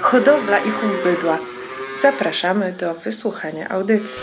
hodowla i chów bydła. Zapraszamy do wysłuchania audycji.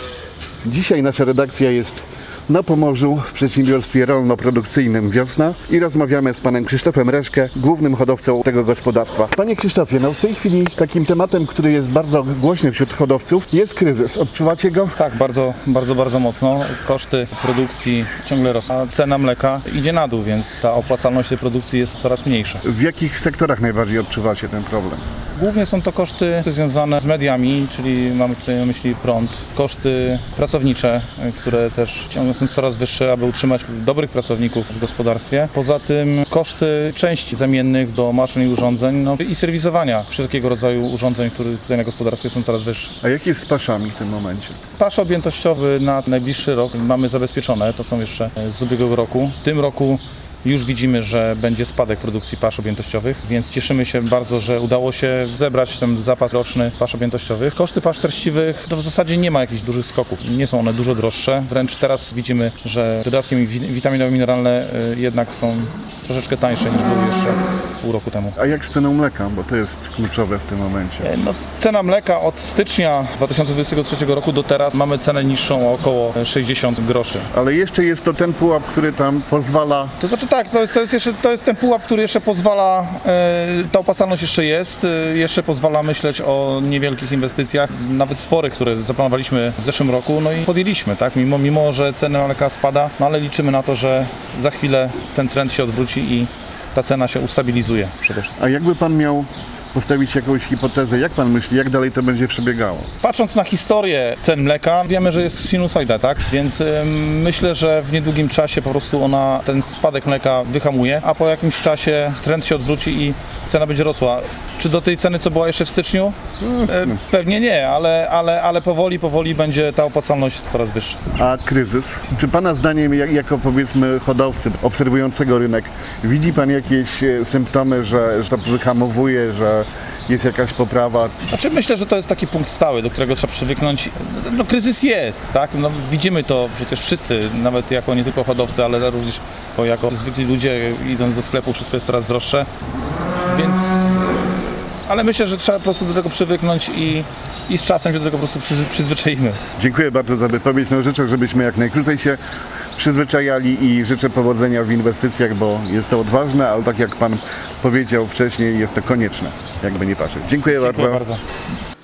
Dzisiaj nasza redakcja jest na Pomorzu w przedsiębiorstwie rolno-produkcyjnym Wiosna i rozmawiamy z panem Krzysztofem Reszkę, głównym hodowcą tego gospodarstwa. Panie Krzysztofie, no w tej chwili takim tematem, który jest bardzo głośny wśród hodowców jest kryzys. Odczuwacie go? Tak, bardzo, bardzo, bardzo mocno. Koszty produkcji ciągle rosną, a cena mleka idzie na dół, więc ta opłacalność tej produkcji jest coraz mniejsza. W jakich sektorach najbardziej odczuwacie ten problem? Głównie są to koszty związane z mediami, czyli mamy tutaj na myśli prąd, koszty pracownicze, które też ciągle są coraz wyższe, aby utrzymać dobrych pracowników w gospodarstwie. Poza tym koszty części zamiennych do maszyn i urządzeń no, i serwisowania wszelkiego rodzaju urządzeń, które tutaj na gospodarstwie są coraz wyższe. A jak jest z paszami w tym momencie? Pasz objętościowy na najbliższy rok mamy zabezpieczone, to są jeszcze z ubiegłego roku. W tym roku już widzimy, że będzie spadek produkcji pasz objętościowych, więc cieszymy się bardzo, że udało się zebrać ten zapas roczny pasz objętościowych. Koszty pasz treściwych to w zasadzie nie ma jakichś dużych skoków. Nie są one dużo droższe, wręcz teraz widzimy, że dodatki wi- witaminowo-mineralne y, jednak są troszeczkę tańsze niż były jeszcze pół roku temu. A jak z ceną mleka? Bo to jest kluczowe w tym momencie. E, No, cena mleka od stycznia 2023 roku do teraz mamy cenę niższą o około 60 groszy. Ale jeszcze jest to ten pułap, który tam pozwala To znaczy tak, to jest, to jest, jeszcze, to jest ten pułap, który jeszcze pozwala, e, ta opłacalność jeszcze jest, e, jeszcze pozwala myśleć o niewielkich inwestycjach, nawet sporych, które zaplanowaliśmy w zeszłym roku, no i podjęliśmy, tak, mimo, mimo że cena mleka spada, no ale liczymy na to, że za chwilę ten trend się odwróci i ta cena się ustabilizuje przede wszystkim. A jakby pan miał postawić jakąś hipotezę, jak pan myśli, jak dalej to będzie przebiegało? Patrząc na historię cen mleka, wiemy, że jest sinusoida, tak? Więc ym, myślę, że w niedługim czasie po prostu ona, ten spadek mleka wyhamuje, a po jakimś czasie trend się odwróci i cena będzie rosła. Czy do tej ceny, co była jeszcze w styczniu? E, pewnie nie, ale, ale, ale powoli, powoli będzie ta opłacalność coraz wyższa. A kryzys? Czy Pana zdaniem, jak, jako powiedzmy hodowcy obserwującego rynek, widzi Pan jakieś e, symptomy, że, że to wyhamowuje, że jest jakaś poprawa? Znaczy myślę, że to jest taki punkt stały, do którego trzeba przywyknąć. No, kryzys jest, tak? No, widzimy to przecież wszyscy, nawet jako nie tylko hodowcy, ale również to jako zwykli ludzie idąc do sklepu, wszystko jest coraz droższe. Więc, ale myślę, że trzeba po prostu do tego przywyknąć i, i z czasem się do tego po prostu przyzwyczaimy. Dziękuję bardzo za wypowiedź. No, życzę, żebyśmy jak najkrócej się przyzwyczajali i życzę powodzenia w inwestycjach, bo jest to odważne, ale tak jak Pan powiedział wcześniej, jest to konieczne, jakby nie patrzeć. Dziękuję, Dziękuję bardzo. bardzo.